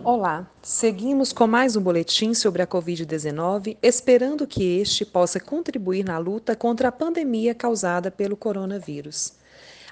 Olá, seguimos com mais um boletim sobre a Covid-19, esperando que este possa contribuir na luta contra a pandemia causada pelo coronavírus.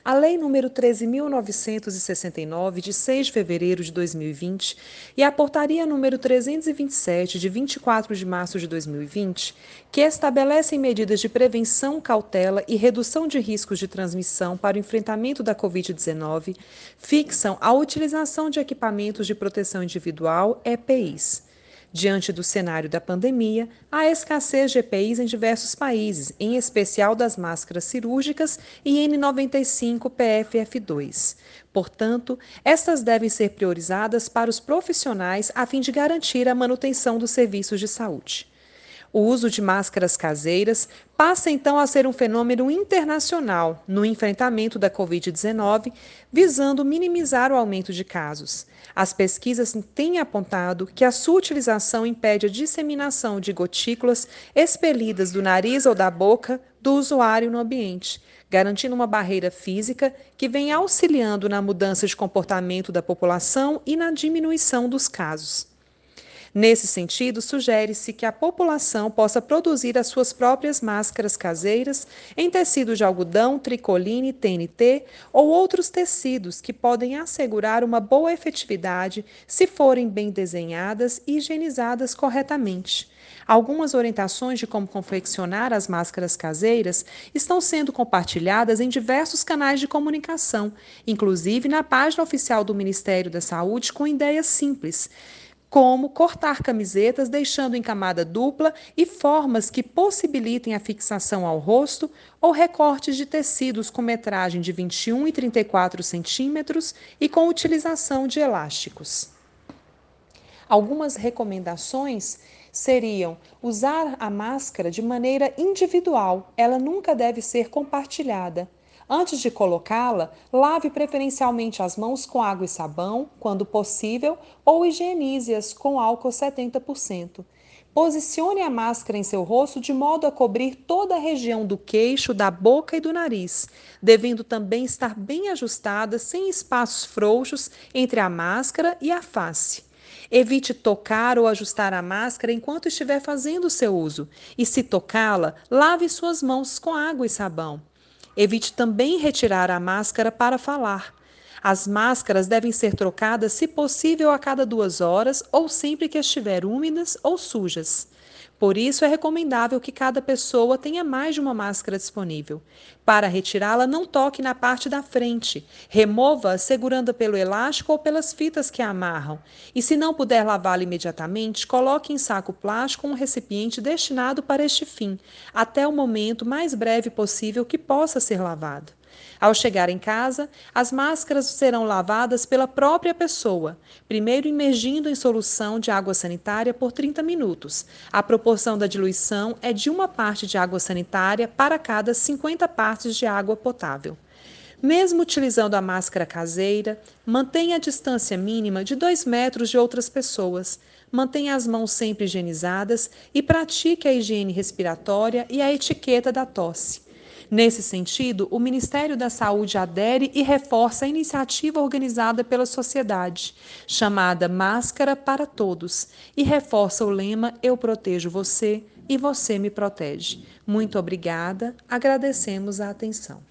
A Lei nº 13.969, de 6 de fevereiro de 2020, e a Portaria nº 327, de 24 de março de 2020, que estabelecem medidas de prevenção, cautela e redução de riscos de transmissão para o enfrentamento da Covid-19, fixam a utilização de equipamentos de proteção individual, EPIs. Diante do cenário da pandemia, há escassez de EPIs em diversos países, em especial das máscaras cirúrgicas e N95 PFF2. Portanto, estas devem ser priorizadas para os profissionais a fim de garantir a manutenção dos serviços de saúde. O uso de máscaras caseiras passa então a ser um fenômeno internacional no enfrentamento da Covid-19, visando minimizar o aumento de casos. As pesquisas têm apontado que a sua utilização impede a disseminação de gotículas expelidas do nariz ou da boca do usuário no ambiente, garantindo uma barreira física que vem auxiliando na mudança de comportamento da população e na diminuição dos casos. Nesse sentido, sugere-se que a população possa produzir as suas próprias máscaras caseiras em tecido de algodão, tricoline, TNT ou outros tecidos que podem assegurar uma boa efetividade se forem bem desenhadas e higienizadas corretamente. Algumas orientações de como confeccionar as máscaras caseiras estão sendo compartilhadas em diversos canais de comunicação, inclusive na página oficial do Ministério da Saúde, com ideias simples como cortar camisetas deixando em camada dupla e formas que possibilitem a fixação ao rosto ou recortes de tecidos com metragem de 21 e 34 centímetros e com utilização de elásticos. Algumas recomendações seriam usar a máscara de maneira individual, ela nunca deve ser compartilhada. Antes de colocá-la, lave preferencialmente as mãos com água e sabão, quando possível, ou higienize-as com álcool 70%. Posicione a máscara em seu rosto de modo a cobrir toda a região do queixo, da boca e do nariz, devendo também estar bem ajustada, sem espaços frouxos entre a máscara e a face. Evite tocar ou ajustar a máscara enquanto estiver fazendo o seu uso, e se tocá-la, lave suas mãos com água e sabão. Evite também retirar a máscara para falar. As máscaras devem ser trocadas, se possível, a cada duas horas ou sempre que estiver úmidas ou sujas. Por isso, é recomendável que cada pessoa tenha mais de uma máscara disponível. Para retirá-la, não toque na parte da frente. Remova-a segurando pelo elástico ou pelas fitas que a amarram. E se não puder lavá-la imediatamente, coloque em saco plástico um recipiente destinado para este fim, até o momento mais breve possível que possa ser lavado. Ao chegar em casa, as máscaras serão lavadas pela própria pessoa, primeiro imergindo em solução de água sanitária por 30 minutos. A proporção da diluição é de uma parte de água sanitária para cada 50 partes de água potável. Mesmo utilizando a máscara caseira, mantenha a distância mínima de 2 metros de outras pessoas, mantenha as mãos sempre higienizadas e pratique a higiene respiratória e a etiqueta da tosse. Nesse sentido, o Ministério da Saúde adere e reforça a iniciativa organizada pela sociedade, chamada Máscara para Todos, e reforça o lema Eu protejo você e você me protege. Muito obrigada, agradecemos a atenção.